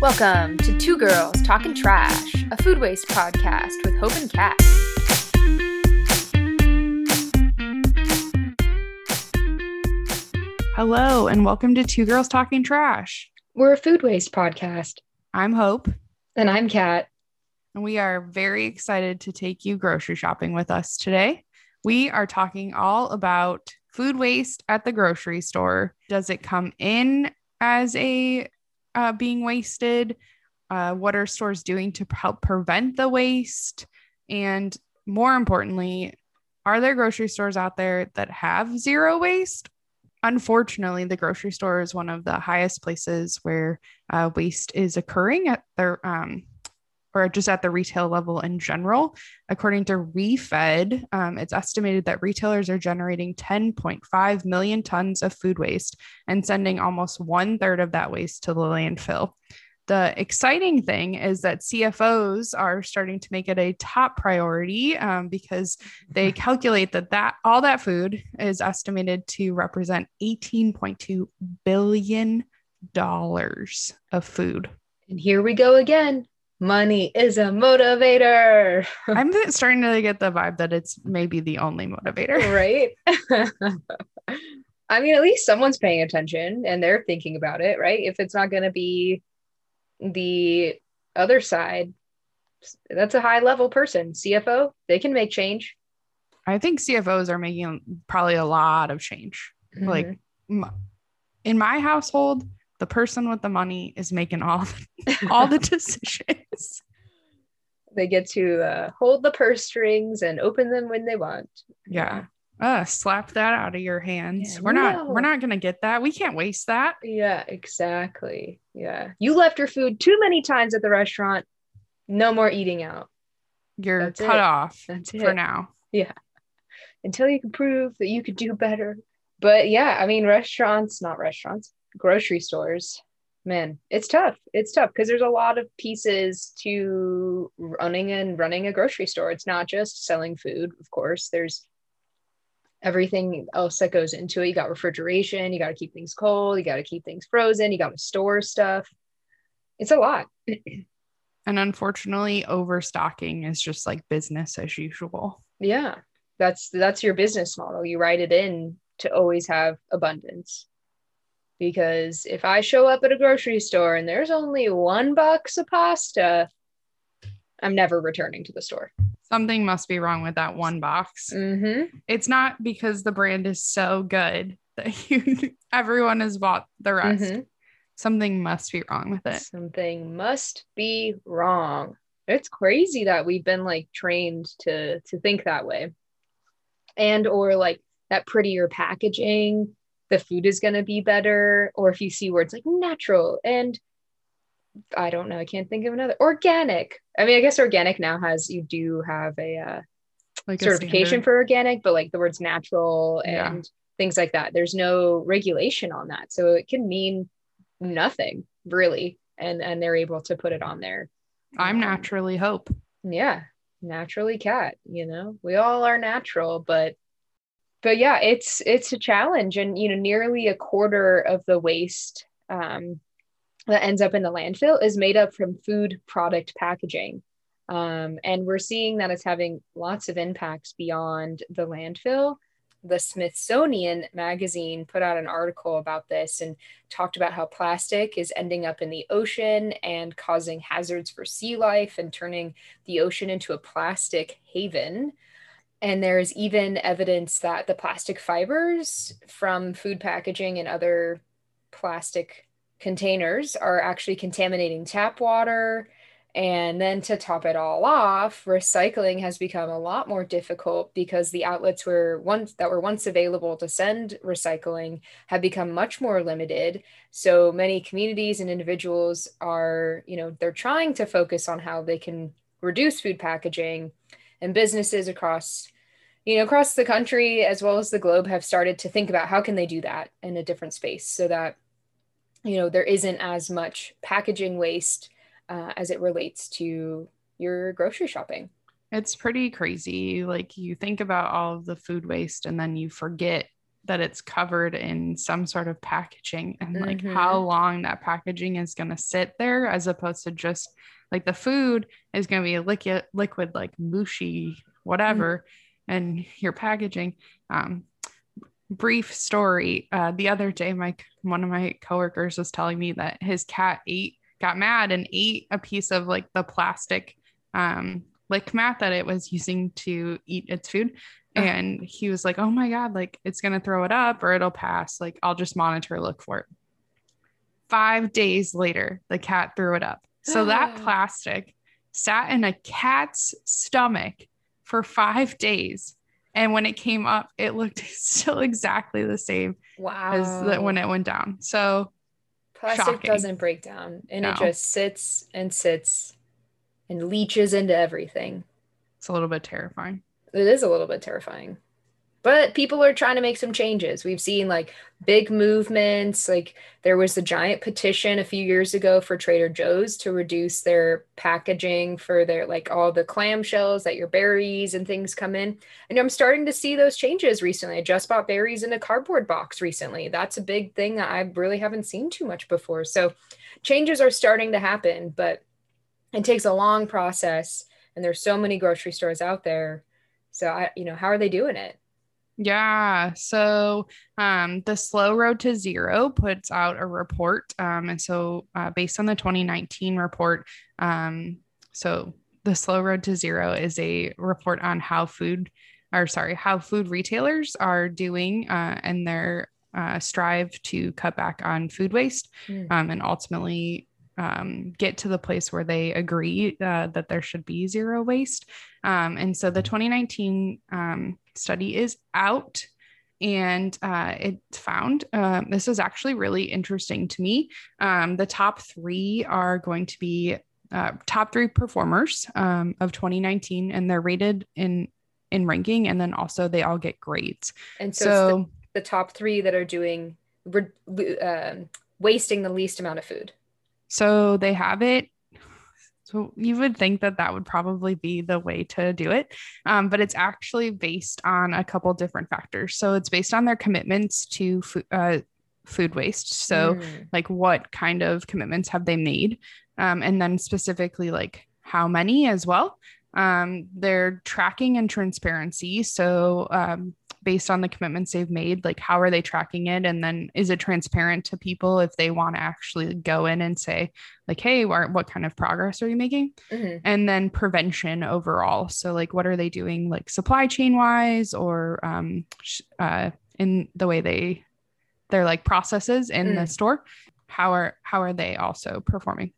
Welcome to Two Girls Talking Trash, a food waste podcast with Hope and Kat. Hello, and welcome to Two Girls Talking Trash. We're a food waste podcast, I'm Hope, and I'm Kat. and we are very excited to take you grocery shopping with us today. We are talking all about food waste at the grocery store. Does it come in as a uh, being wasted? Uh, what are stores doing to help prevent the waste? And more importantly, are there grocery stores out there that have zero waste? Unfortunately, the grocery store is one of the highest places where uh, waste is occurring at their um, or just at the retail level in general. According to ReFed, um, it's estimated that retailers are generating 10.5 million tons of food waste and sending almost one third of that waste to the landfill. The exciting thing is that CFOs are starting to make it a top priority um, because they calculate that that all that food is estimated to represent 18.2 billion dollars of food. And here we go again. Money is a motivator, I'm starting to get the vibe that it's maybe the only motivator. right? I mean, at least someone's paying attention and they're thinking about it, right? If it's not going to be the other side, that's a high level person. CFO, they can make change. I think CFOs are making probably a lot of change. Like Mhm. m- in my household, the person with the money is making all all the decisions. they get to uh, hold the purse strings and open them when they want. Yeah. Uh, slap that out of your hands. Yeah, we're not no. we're not gonna get that. We can't waste that. Yeah, exactly. Yeah. You left your food too many times at the restaurant. No more eating out. You're That's cut it. off That's for it. now. Until you can prove that you could do better. But yeah, I mean, restaurants, not restaurants, grocery stores, man, it's tough. It's tough because there's a lot of pieces to running and running a grocery store. It's not just selling food, of course. There's everything else that goes into it. You got refrigeration, you got to keep things cold, you got to keep things frozen, you got to store stuff. It's a lot. And unfortunately, overstocking is just like business as usual. Yeah. That's that's your business model. You write it in to always have abundance. Because if I show up at a grocery store and there's only one box of pasta, I'm never returning to the store. Something must be wrong with that one box. Mm-hmm. It's not because the brand is so good that you everyone has bought the rest. Mhm. Something must be wrong with it. Something must be wrong. It's crazy that we've been like trained to to think that way. And or like that prettier packaging, the food is going to be better or if you see words like natural and I don't know, I can't think of another organic. I mean, I guess organic now has you do have a uh, Like certification standard. for organic, but like the words natural and Yeah. things like that. There's no regulation on that. So it can mean nothing really. And and they're able to put it on there. I'm Um, naturally hope. Yeah. Naturally Kat, you know. We all are natural, but but yeah, it's it's a challenge. And you know, nearly a quarter of the waste um that ends up in the landfill is made up from food product packaging. Um, and we're seeing that it's having lots of impacts beyond the landfill. The Smithsonian magazine put out an article about this and talked about how plastic is ending up in the ocean and causing hazards for sea life and turning the ocean into a plastic haven. And there's even evidence that the plastic fibers from food packaging and other plastic containers are actually contaminating tap water. And then to top it all off, recycling has become a lot more difficult because the outlets were once that were once available to send recycling have become much more limited. So many communities and individuals are, you know, they're trying to focus on how they can reduce food packaging and businesses across you know across the country as well as the globe have started to think about how can they do that in a different space so that you know there isn't as much packaging waste uh, as it relates to your grocery shopping It's pretty crazy. Like you think about all of the food waste and then you forget that it's covered in some sort of packaging and like Mhm. how long that packaging is going to sit there as opposed to just like the food is going to be a liquid liquid like mushy whatever and your packaging um brief story uh the other day my one of my coworkers was telling me that his cat ate got mad and ate a piece of like the plastic um lick mat that it was using to eat its food Uh. and he was like oh my god like it's going to throw it up or it'll pass like i'll just monitor look for it five days later the cat threw it up so that plastic sat in a cat's stomach for five days and when it came up it looked still exactly the same Wow. as the, when it went down so Plastic shocking. doesn't break down and No. it just sits and sits and leeches into everything. it's a little bit terrifying It is a little bit terrifying. But people are trying to make some changes. We've seen like big movements. Like there was the giant petition a few years ago for Trader Joe's to reduce their packaging for their like all the clamshells that your berries and things come in. And I'm starting to see those changes recently. I just bought berries in a cardboard box recently. That's a big thing that I really haven't seen too much before. So changes are starting to happen, but it takes a long process. And there's so many grocery stores out there. So I, you know, how are they doing it? Yeah. So um, the Slow Road to Zero puts out a report. Um, and so, uh, based on the 2019 report, um, so the Slow Road to Zero is a report on how food, or sorry, how food retailers are doing uh, and their uh, strive to cut back on food waste Mm. um, and ultimately um, get to the place where they agree uh, that there should be zero waste. Um, and so the 2019 um, study is out and uh, it found um, this is actually really interesting to me. Um, the top three are going to be uh, top three performers um, of 2019, and they're rated in in ranking, and then also they all get grades. And so, So, the, the top three that are doing re- um, wasting the least amount of food. So they have it. So you would think that that would probably be the way to do it, um, but it's actually based on a couple different factors. So it's based on their commitments to food, uh, food waste. So Mm. like what kind of commitments have they made um, and then specifically like how many as well um, their tracking and transparency. So um, based on the commitments they've made like how are they tracking it? And then is it transparent to people if they want to actually go in and say like hey what, what kind of progress are you making? Mhm. and then prevention overall. So like what are they doing like supply chain wise or um, sh- uh, in the way they their like processes in the Mm. store? How are how are they also performing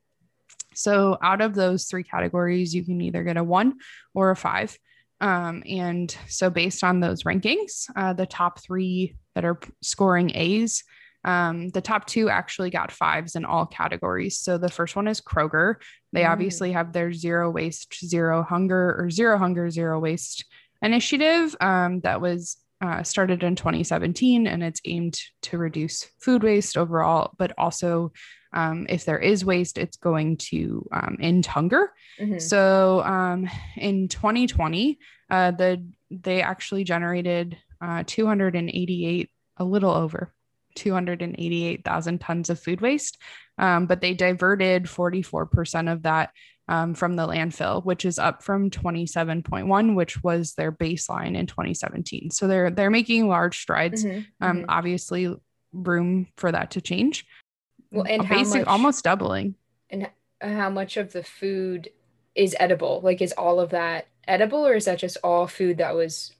so out of those three categories you can either get a one or a five. Um, and so based on those rankings uh, the top three that are scoring a's um, the top two actually got fives in all categories. So the first one is kroger. They Mm. obviously have their zero waste zero hunger or zero hunger zero waste initiative um, that was uh, started in 2017 and it's aimed to reduce food waste overall but also um, if there is waste it's going to um, end hunger Mhm. so um, in 2020 uh, the they actually generated uh, 288 a little over 288,000 tons of food waste um, but they diverted 44% of that um, from the landfill, which is up from 27.1, which was their baseline in 2017. So they're they're making large strides. Mhm. Um, Mhm. obviously, room for that to change. Well, and how Basic, much- almost doubling. And how much of the food is edible? Like, is all of that edible, or is that just all food that was?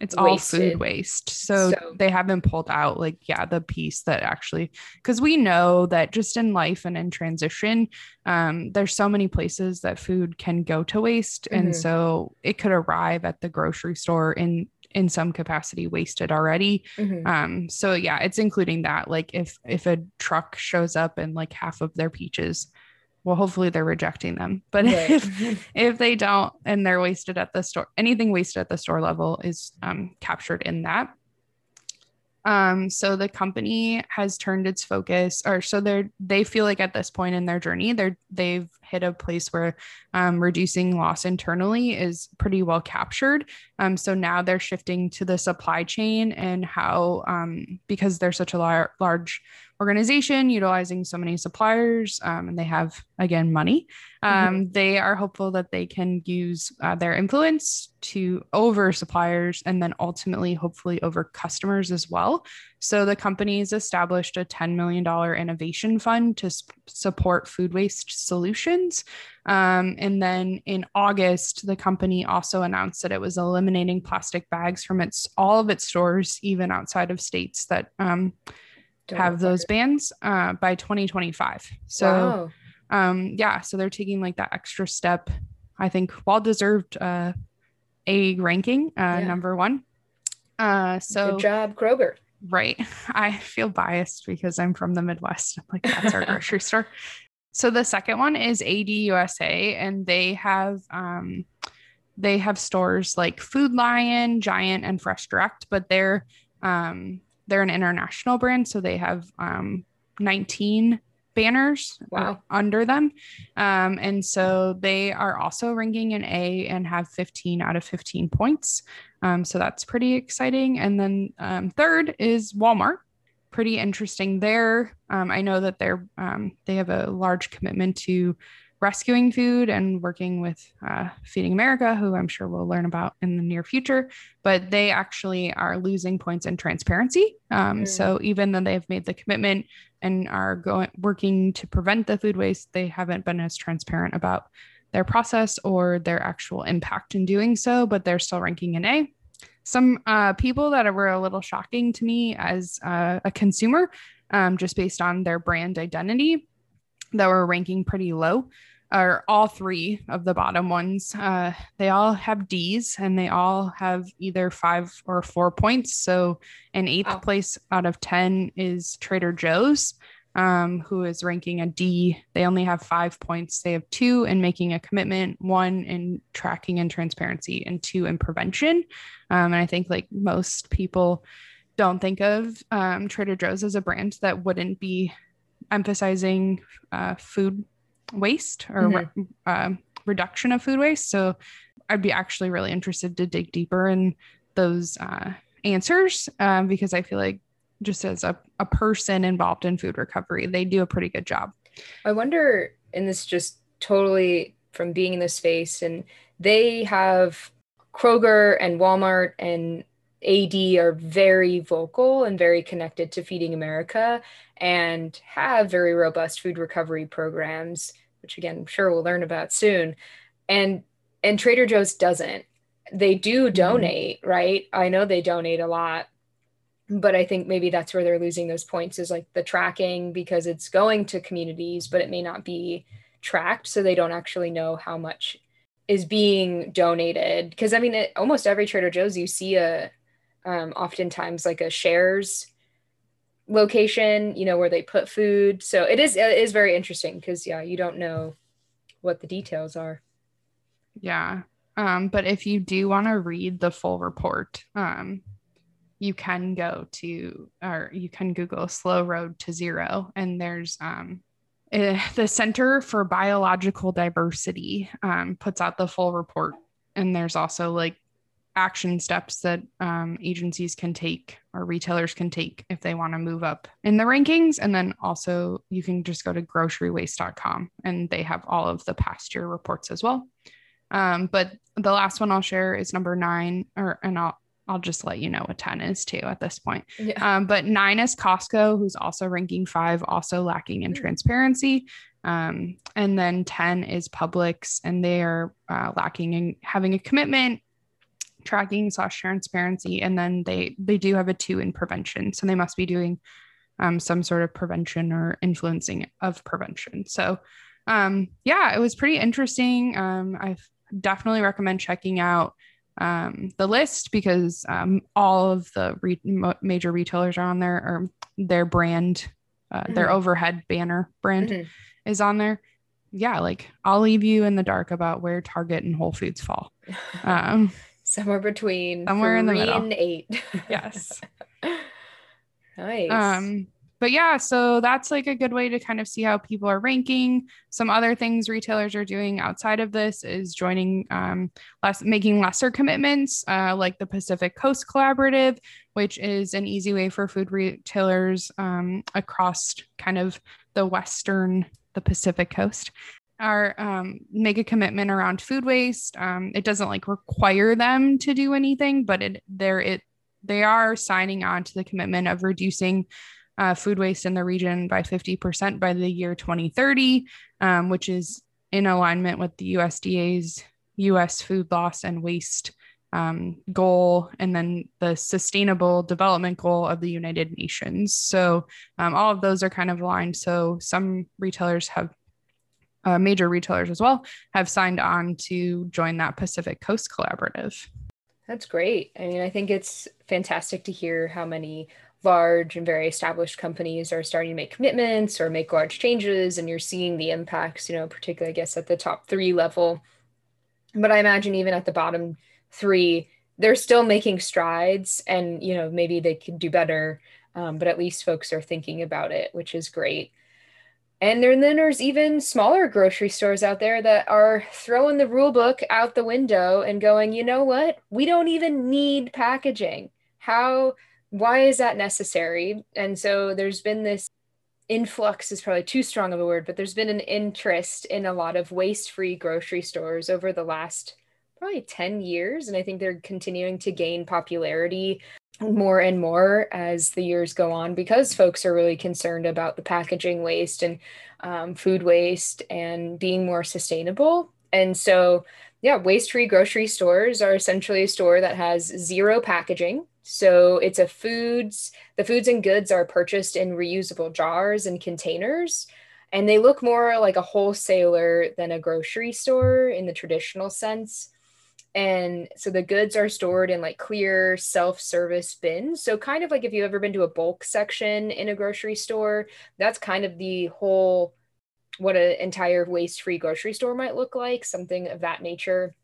It's all wasted. food waste. So, So- they haven't pulled out like yeah the piece that actually because we know that just in life and in transition, um, there's so many places that food can go to waste, Mhm. and so it could arrive at the grocery store in in some capacity wasted already. Mhm. Um, so yeah, it's including that. Like if if a truck shows up and like half of their peaches, well, hopefully they're rejecting them. But Right. if if they don't and they're wasted at the store, anything wasted at the store level is um, captured in that. Um, so the company has turned its focus, or so they're they feel like at this point in their journey, they're they've hit a place where um, reducing loss internally is pretty well captured. Um, so now they're shifting to the supply chain and how um, because they're such a lar- large organization utilizing so many suppliers um, and they have again money. Mm-hmm. um, they are hopeful that they can use uh, their influence to over suppliers and then ultimately hopefully over customers as well. So the company's established a $10 million innovation fund to sp- support food waste solutions. Um, and then in august the company also announced that it was eliminating plastic bags from its all of its stores even outside of states that um, have those bans uh, by 2025. So, wow. um, yeah, so they're taking like that extra step. I think well deserved uh, a ranking, uh, yeah. number one. Uh, so good job, Kroger. Right. I feel biased because I'm from the Midwest. I'm like, that's our grocery store. So the second one is ADUSA, and they have um, they have stores like Food Lion, Giant, and Fresh Direct, but they're um, they're an international brand, so they have um, 19 banners wow. under them. Um, and so they are also ranking an A and have 15 out of 15 points. Um, so that's pretty exciting. And then um, third is Walmart. Pretty interesting there. Um, I know that they're um, they have a large commitment to rescuing food and working with uh, Feeding America, who I'm sure we'll learn about in the near future. But they actually are losing points in transparency. Um, mm. So even though they've made the commitment and are going working to prevent the food waste, they haven't been as transparent about their process or their actual impact in doing so. But they're still ranking an A. Some uh, people that were a little shocking to me as uh, a consumer, um, just based on their brand identity that were ranking pretty low are all three of the bottom ones. Uh, they all have D's and they all have either five or four points. So, an eighth wow. place out of 10 is Trader Joe's, um, who is ranking a D. They only have five points. They have two in making a commitment, one in tracking and transparency, and two in prevention. Um, and I think like most people don't think of um, Trader Joe's as a brand that wouldn't be emphasizing uh, food waste or mm-hmm. re- uh, reduction of food waste. So I'd be actually really interested to dig deeper in those uh, answers um, because I feel like just as a, a person involved in food recovery, they do a pretty good job. I wonder, and this just totally from being in the space, and they have Kroger and Walmart and AD are very vocal and very connected to Feeding America and have very robust food recovery programs, which again, I'm sure we'll learn about soon. And and Trader Joe's doesn't. They do mm-hmm. donate, mm-hmm. right? I know they donate a lot, but I think maybe that's where they're losing those points is like the tracking because it's going to communities, but it may not be tracked, so they don't actually know how much is being donated. Because I mean, it, almost every Trader Joe's you see a um, oftentimes like a shares location, you know, where they put food. So it is it is very interesting because yeah, you don't know what the details are. Yeah. Um, but if you do want to read the full report, um, you can go to or you can Google slow road to zero and there's um uh, the Center for Biological Diversity um, puts out the full report and there's also like action steps that um, agencies can take or retailers can take if they want to move up in the rankings. And then also you can just go to grocerywaste.com and they have all of the past year reports as well. Um, but the last one I'll share is number nine, or and I'll I'll just let you know what 10 is too at this point. Yeah. Um, but nine is Costco, who's also ranking five, also lacking in hmm. transparency. Um, and then 10 is Publix, and they are uh, lacking in having a commitment tracking slash transparency and then they they do have a two in prevention. So they must be doing um, some sort of prevention or influencing of prevention. So um, yeah it was pretty interesting. Um, i definitely recommend checking out um, the list because um, all of the re- major retailers are on there or their brand uh, mm-hmm. their overhead banner brand mm-hmm. is on there. Yeah like i'll leave you in the dark about where target and whole foods fall. Um, somewhere between somewhere in the middle and eight yes Nice. Um, but yeah, so that's like a good way to kind of see how people are ranking. Some other things retailers are doing outside of this is joining um, less, making lesser commitments, uh, like the Pacific Coast Collaborative, which is an easy way for food retailers um, across kind of the Western, the Pacific Coast are um, make a commitment around food waste. Um, it doesn't like require them to do anything, but it there it they are signing on to the commitment of reducing uh, food waste in the region by 50% by the year 2030, um, which is in alignment with the USDA's US food loss and waste um, goal and then the sustainable development goal of the United Nations. So um, all of those are kind of aligned. So some retailers have uh, major retailers as well have signed on to join that Pacific Coast Collaborative. That's great. I mean, I think it's fantastic to hear how many large and very established companies are starting to make commitments or make large changes, and you're seeing the impacts, you know, particularly, I guess, at the top three level. But I imagine even at the bottom three, they're still making strides, and, you know, maybe they could do better. Um, but at least folks are thinking about it, which is great. And then there's even smaller grocery stores out there that are throwing the rule book out the window and going, you know what? We don't even need packaging. How, why is that necessary? And so there's been this influx is probably too strong of a word, but there's been an interest in a lot of waste free grocery stores over the last probably 10 years. And I think they're continuing to gain popularity more and more as the years go on because folks are really concerned about the packaging waste and um, food waste and being more sustainable. And so, yeah, waste free grocery stores are essentially a store that has zero packaging. So it's a foods, the foods and goods are purchased in reusable jars and containers. And they look more like a wholesaler than a grocery store in the traditional sense and so the goods are stored in like clear self-service bins. So kind of like if you've ever been to a bulk section in a grocery store that's kind of the whole what an entire waste-free grocery store might look like something of that nature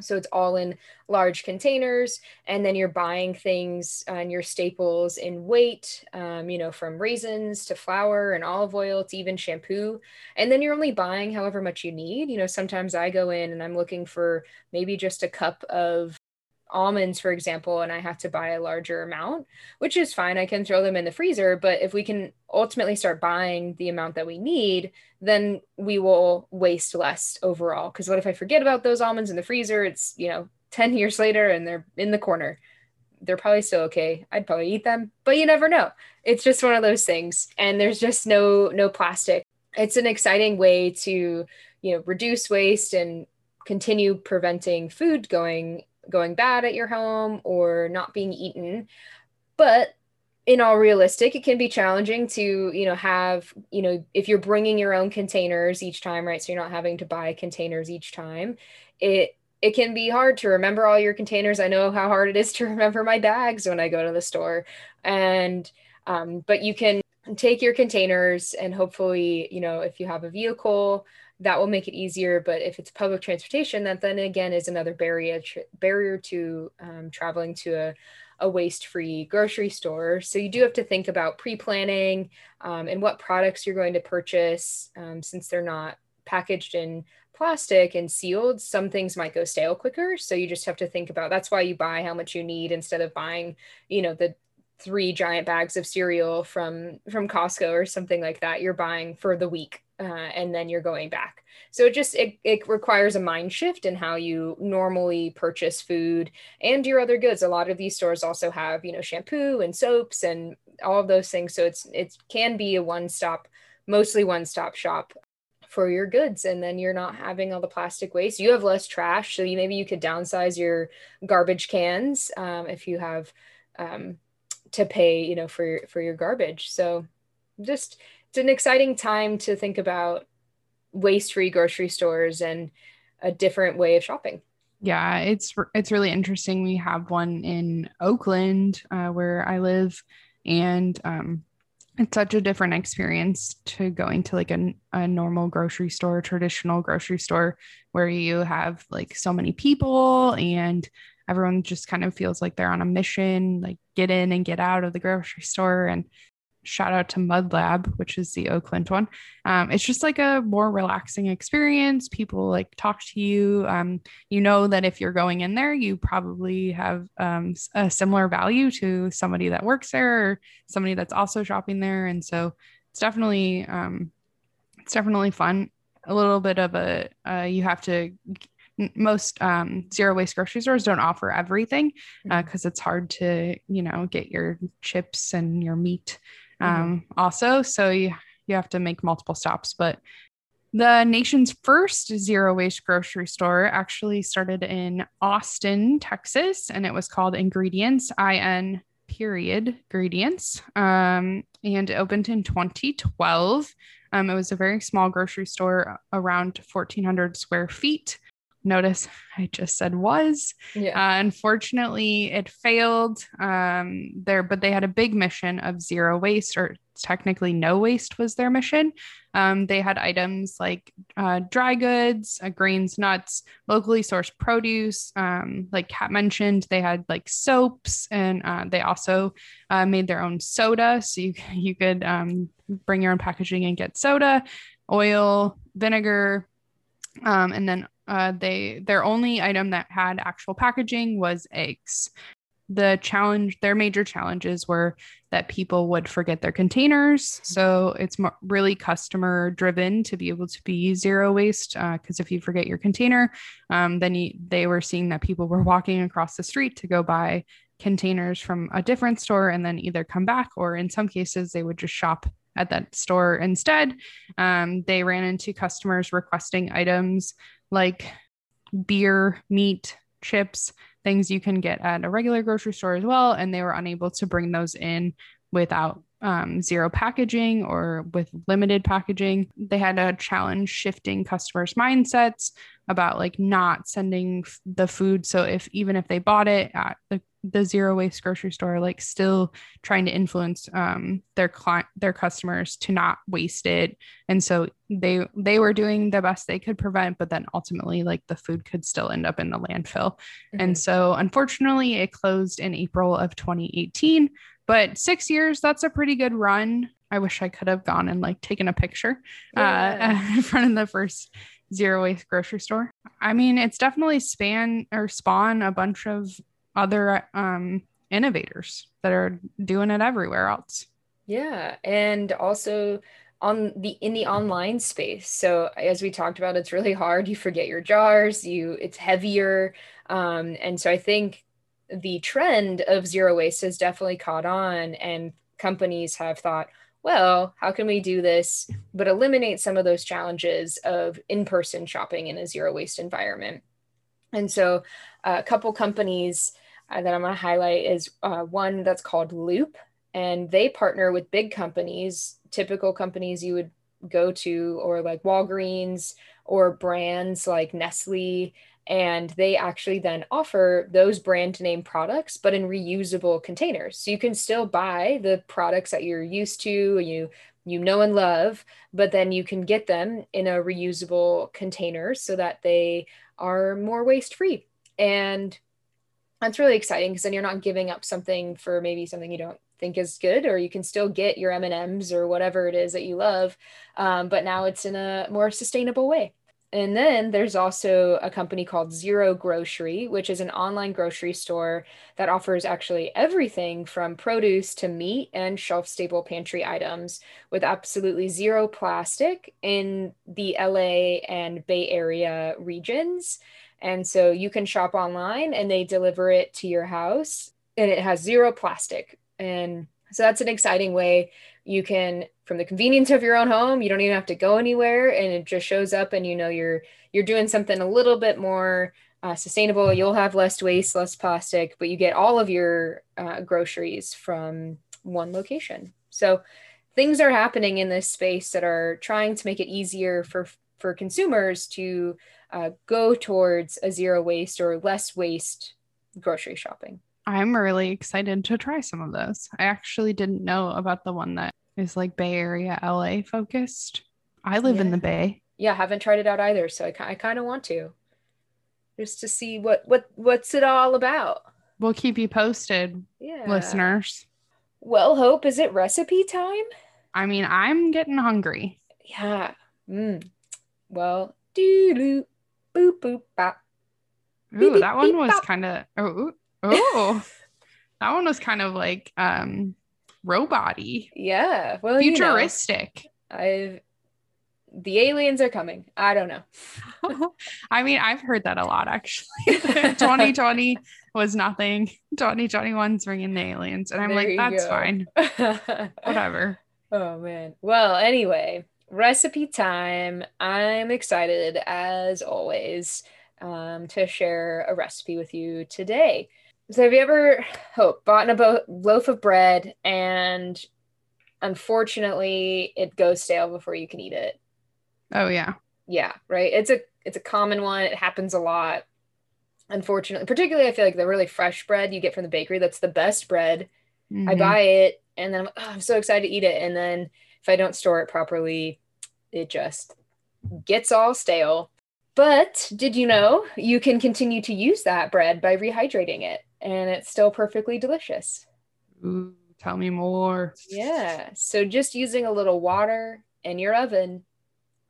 so it's all in large containers, and then you're buying things uh, and your staples in weight, um, you know, from raisins to flour and olive oil to even shampoo. And then you're only buying however much you need. You know, sometimes I go in and I'm looking for maybe just a cup of almonds, for example, and I have to buy a larger amount, which is fine. I can throw them in the freezer. But if we can ultimately start buying the amount that we need, then we will waste less overall. Because what if I forget about those almonds in the freezer? It's, you know, 10 years later and they're in the corner. They're probably still okay. I'd probably eat them, but you never know. It's just one of those things. And there's just no no plastic. It's an exciting way to, you know, reduce waste and continue preventing food going going bad at your home or not being eaten. But in all realistic, it can be challenging to, you know, have, you know, if you're bringing your own containers each time, right? So you're not having to buy containers each time. It it can be hard to remember all your containers. I know how hard it is to remember my bags when I go to the store. And um, but you can take your containers and hopefully, you know, if you have a vehicle, that will make it easier. But if it's public transportation, that then again is another barrier barrier to um, traveling to a, a waste-free grocery store. So you do have to think about pre-planning um, and what products you're going to purchase, um, since they're not packaged in plastic and sealed. Some things might go stale quicker, so you just have to think about. That's why you buy how much you need instead of buying, you know, the three giant bags of cereal from from Costco or something like that. You're buying for the week uh, and then you're going back. So it just it, it requires a mind shift in how you normally purchase food and your other goods. A lot of these stores also have you know shampoo and soaps and all of those things. So it's it can be a one stop, mostly one stop shop for your goods and then you're not having all the plastic waste you have less trash so you, maybe you could downsize your garbage cans um, if you have um, to pay you know for your for your garbage so just it's an exciting time to think about waste-free grocery stores and a different way of shopping. Yeah, it's it's really interesting. We have one in Oakland uh, where I live, and um, it's such a different experience to going to like a, a normal grocery store, traditional grocery store, where you have like so many people and everyone just kind of feels like they're on a mission. Like get in and get out of the grocery store and shout out to Mud Lab, which is the Oakland one. Um, it's just like a more relaxing experience. People like talk to you. Um, you know that if you're going in there, you probably have um, a similar value to somebody that works there or somebody that's also shopping there. And so it's definitely um, it's definitely fun. A little bit of a uh, you have to most um, zero waste grocery stores don't offer everything because uh, mm-hmm. it's hard to you know get your chips and your meat. Um, mm-hmm. also. So you, you have to make multiple stops. But the nation's first zero waste grocery store actually started in Austin, Texas, and it was called Ingredients, IN period ingredients. Um, and it opened in 2012. Um, it was a very small grocery store, around 1,400 square feet. Notice I just said was. Yeah. Uh, unfortunately, it failed um, there, but they had a big mission of zero waste, or technically no waste was their mission. Um, they had items like uh, dry goods, uh, grains, nuts, locally sourced produce. Um, like Kat mentioned, they had like soaps, and uh, they also uh, made their own soda, so you you could um, bring your own packaging and get soda, oil, vinegar, um, and then uh, they their only item that had actual packaging was eggs. The challenge, their major challenges were that people would forget their containers. So it's more, really customer driven to be able to be zero waste. Because uh, if you forget your container, um, then you, they were seeing that people were walking across the street to go buy containers from a different store and then either come back or in some cases they would just shop at that store instead. Um, they ran into customers requesting items like beer, meat, chips, things you can get at a regular grocery store as well. And they were unable to bring those in without um, zero packaging or with limited packaging. They had a challenge shifting customers' mindsets about like not sending the food. So if even if they bought it at the the zero waste grocery store like still trying to influence um, their client their customers to not waste it and so they they were doing the best they could prevent but then ultimately like the food could still end up in the landfill mm-hmm. and so unfortunately it closed in april of 2018 but six years that's a pretty good run i wish i could have gone and like taken a picture uh, yeah. uh, in front of the first zero waste grocery store i mean it's definitely span or spawn a bunch of other um, innovators that are doing it everywhere else. Yeah, and also on the in the online space. So as we talked about, it's really hard. You forget your jars. You it's heavier, um, and so I think the trend of zero waste has definitely caught on, and companies have thought, well, how can we do this, but eliminate some of those challenges of in person shopping in a zero waste environment? And so, uh, a couple companies that I'm going to highlight is uh, one that's called Loop, and they partner with big companies, typical companies you would go to, or like Walgreens or brands like Nestle. And they actually then offer those brand name products, but in reusable containers. So you can still buy the products that you're used to, you you know and love, but then you can get them in a reusable container so that they are more waste free. And that's really exciting because then you're not giving up something for maybe something you don't think is good or you can still get your m&ms or whatever it is that you love um, but now it's in a more sustainable way and then there's also a company called Zero Grocery, which is an online grocery store that offers actually everything from produce to meat and shelf stable pantry items with absolutely zero plastic in the LA and Bay Area regions. And so you can shop online and they deliver it to your house and it has zero plastic. And so that's an exciting way you can from the convenience of your own home, you don't even have to go anywhere and it just shows up and you know you're you're doing something a little bit more uh, sustainable. You'll have less waste, less plastic, but you get all of your uh, groceries from one location. So things are happening in this space that are trying to make it easier for for consumers to uh, go towards a zero waste or less waste grocery shopping. I'm really excited to try some of those. I actually didn't know about the one that is like Bay Area, LA focused. I live yeah. in the Bay. Yeah, haven't tried it out either, so I, I kind of want to, just to see what what what's it all about. We'll keep you posted, Yeah. listeners. Well, Hope, is it recipe time? I mean, I'm getting hungry. Yeah. Mm. Well, doo doo boop boop bop. Ooh, that one was kind of oh, oh. that one was kind of like um robot-y, Yeah. Well, you know, futuristic. I've the aliens are coming. I don't know. I mean, I've heard that a lot actually. 2020 was nothing. 2021's bringing the aliens. And I'm There like, that's go. fine. Whatever. Oh man. Well, anyway, recipe time. I'm excited as always um, to share a recipe with you today. So, have you ever hope bought a bo- loaf of bread and unfortunately it goes stale before you can eat it? Oh yeah. Yeah, right. It's a it's a common one. It happens a lot. Unfortunately, particularly I feel like the really fresh bread you get from the bakery, that's the best bread. I Mhm. buy it and then I'm, like, oh, I'm so excited to eat it. And then if I don't store it properly, it just gets all stale. But did you know you can continue to use that bread by rehydrating it and it's still perfectly delicious? Ooh, tell me more. Yeah. So just using a little water in your oven,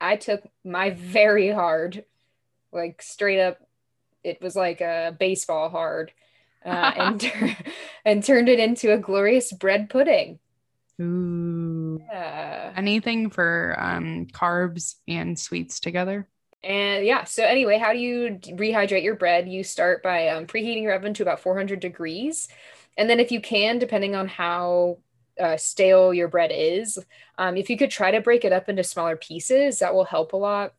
I took my very hard, like straight up, it was like a baseball hard, uh, and and turned it into a glorious bread pudding. Ooh. Yeah. Anything for um carbs and sweets together? And yeah, so anyway, how do you rehydrate your bread? You start by um, preheating your oven to about 400 degrees. And then, if you can, depending on how uh, stale your bread is, um, if you could try to break it up into smaller pieces, that will help a lot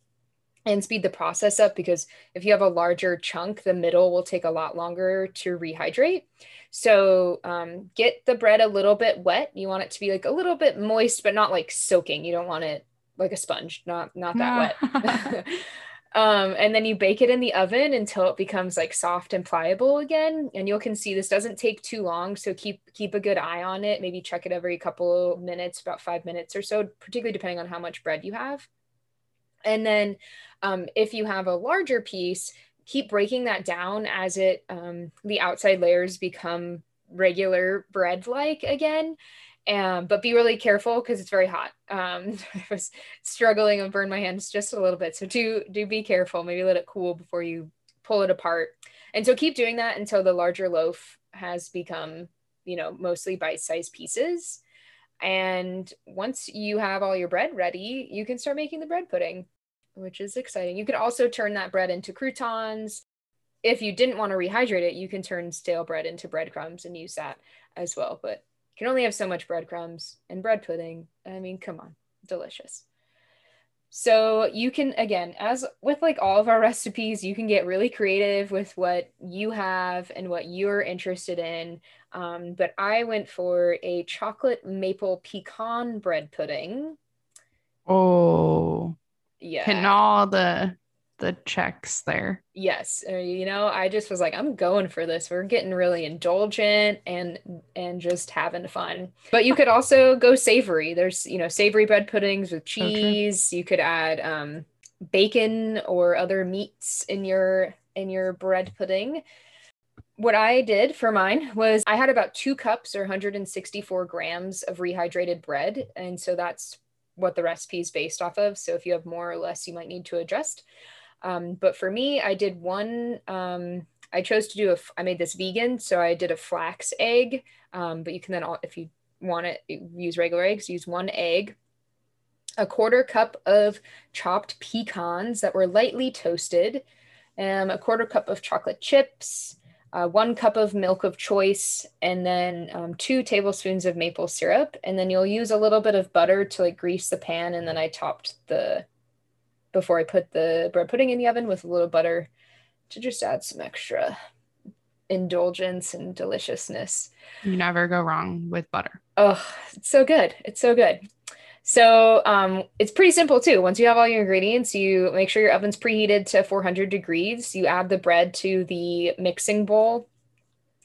and speed the process up because if you have a larger chunk, the middle will take a lot longer to rehydrate. So um, get the bread a little bit wet. You want it to be like a little bit moist, but not like soaking. You don't want it like a sponge, not not that wet. um, and then you bake it in the oven until it becomes like soft and pliable again. And you'll can see this doesn't take too long, so keep keep a good eye on it. Maybe check it every couple of minutes, about five minutes or so, particularly depending on how much bread you have. And then um, if you have a larger piece, keep breaking that down as it um, the outside layers become regular bread like again. Um, but be really careful because it's very hot. Um, I was struggling and burned my hands just a little bit. So do do be careful. Maybe let it cool before you pull it apart. And so keep doing that until the larger loaf has become, you know, mostly bite-sized pieces. And once you have all your bread ready, you can start making the bread pudding, which is exciting. You can also turn that bread into croutons. If you didn't want to rehydrate it, you can turn stale bread into breadcrumbs and use that as well. But you can only have so much breadcrumbs and bread pudding. I mean, come on, delicious. So you can again, as with like all of our recipes, you can get really creative with what you have and what you're interested in. Um, but I went for a chocolate maple pecan bread pudding. Oh, Yeah. hitting all the the checks there. yes. You know i just was like i'm going for this. We're getting really indulgent and and just having fun. But you could also go savory. There's you know savory bread puddings with cheese. You could add um bacon or other meats in your in your bread pudding. What i did for mine was i had about two cups or 164 grams of rehydrated bread. And so that's what the recipe is based off of so if you have more or less you might need to adjust um, but for me, I did one. Um, I chose to do a. I made this vegan, so I did a flax egg. Um, but you can then, if you want to use regular eggs, use one egg, a quarter cup of chopped pecans that were lightly toasted, um, a quarter cup of chocolate chips, uh, one cup of milk of choice, and then um, two tablespoons of maple syrup. And then you'll use a little bit of butter to like grease the pan. And then I topped the before I put the bread pudding in the oven with a little butter to just add some extra indulgence and deliciousness. You never go wrong with butter. Oh, it's so good. It's so good. So um, it's pretty simple too. Once you have all your ingredients, you make sure your oven's preheated to 400 degrees. You add the bread to the mixing bowl.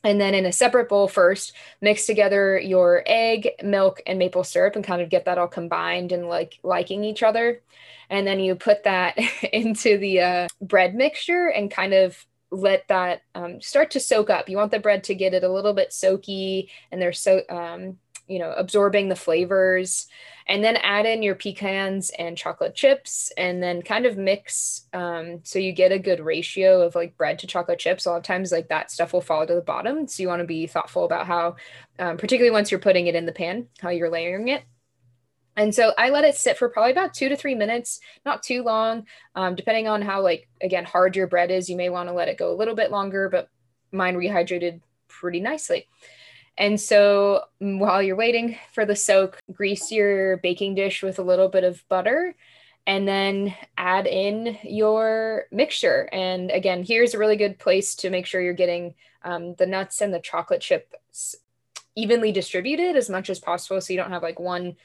And then in a separate bowl first, mix together your egg, milk, and maple syrup and kind of get that all combined and like liking each other. And then you put that into the uh, bread mixture and kind of let that um, start to soak up. You want the bread to get it a little bit soaky and they're so, um, you know, absorbing the flavors. And then add in your pecans and chocolate chips and then kind of mix um, so you get a good ratio of like bread to chocolate chips. A lot of times, like that stuff will fall to the bottom. So you want to be thoughtful about how, um, particularly once you're putting it in the pan, how you're layering it. And so I let it sit for probably about two to three minutes, not too long. Um, depending on how, like, again, hard your bread is, you may want to let it go a little bit longer, but mine rehydrated pretty nicely. And so mm, while you're waiting for the soak, grease your baking dish with a little bit of butter and then add in your mixture. And again, here's a really good place to make sure you're getting um, the nuts and the chocolate chips evenly distributed as much as possible so you don't have like one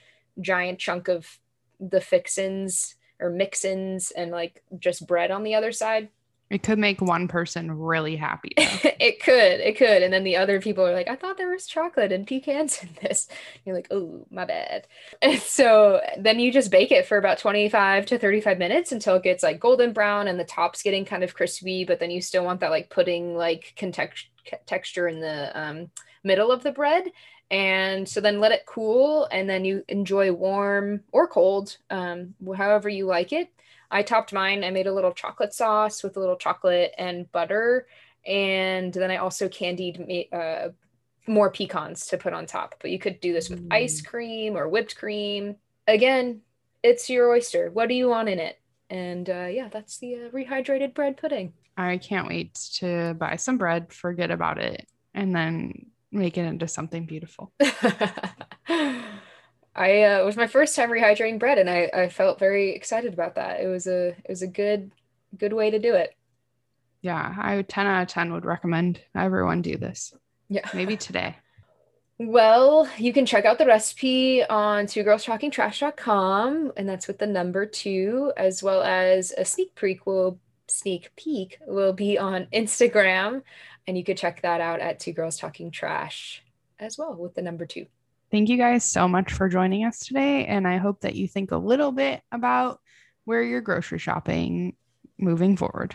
giant chunk of the fixins or mixins and like just bread on the other side. It could make one person really happy. it could, it could. And then the other people are like, I thought there was chocolate and pecans in this. You're like, oh, my bad. And so then you just bake it for about 25 to 35 minutes until it gets like golden brown and the top's getting kind of crispy, but then you still want that like pudding like context- texture in the um, middle of the bread and so then let it cool and then you enjoy warm or cold um, however you like it i topped mine. I made a little chocolate sauce with a little chocolate and butter and then i also candied uh, more pecans to put on top. But you could do this with mm. ice cream or whipped cream. Again it's your oyster. What do you want in it? And uh, yeah that's the uh, rehydrated bread pudding. I can't wait to buy some bread forget about it and then make it into something beautiful. I uh, it was my first time rehydrating bread, and I, I felt very excited about that. It was a it was a good good way to do it. Yeah, I would 10 out of 10 would recommend everyone do this. Yeah. Maybe today. Well, you can check out the recipe on two girls talking trash.com, and that's with the number two, as well as a sneak prequel sneak peek will be on Instagram. And you could check that out at Two Girls Talking Trash as well with the number two. Thank you guys so much for joining us today. And I hope that you think a little bit about where you're grocery shopping moving forward.